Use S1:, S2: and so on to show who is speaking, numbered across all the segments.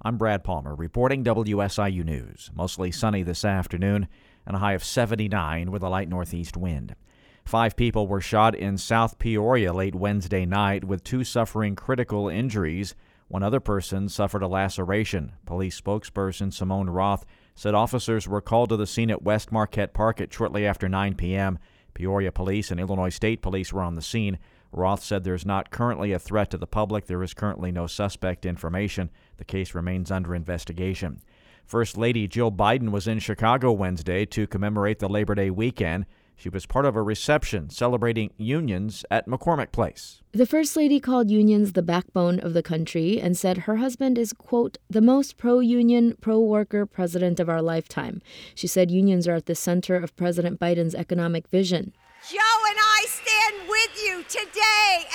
S1: I'm Brad Palmer reporting WSIU News. Mostly sunny this afternoon and a high of 79 with a light northeast wind. Five people were shot in South Peoria late Wednesday night, with two suffering critical injuries. One other person suffered a laceration. Police spokesperson Simone Roth said officers were called to the scene at West Marquette Park at shortly after 9 p.m. Peoria Police and Illinois State Police were on the scene. Roth said there's not currently a threat to the public. There is currently no suspect information. The case remains under investigation. First Lady Jill Biden was in Chicago Wednesday to commemorate the Labor Day weekend. She was part of a reception celebrating unions at McCormick Place.
S2: The First Lady called unions the backbone of the country and said her husband is, quote, the most pro union, pro worker president of our lifetime. She said unions are at the center of President Biden's economic vision.
S3: Joe and I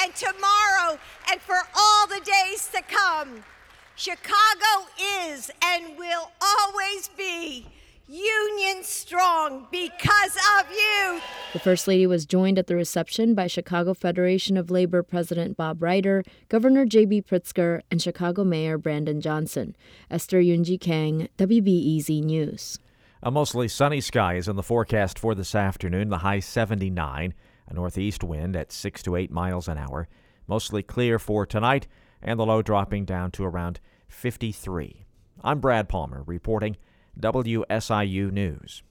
S3: and tomorrow and for all the days to come. Chicago is and will always be Union strong because of you.
S2: The First Lady was joined at the reception by Chicago Federation of Labor President Bob Reiter, Governor J.B. Pritzker, and Chicago Mayor Brandon Johnson. Esther Yoon-Ji Kang, WBEZ News.
S1: A mostly sunny sky is in the forecast for this afternoon, the high 79, a northeast wind at 6 to 8 miles an hour. Mostly clear for tonight, and the low dropping down to around 53. I'm Brad Palmer reporting WSIU News.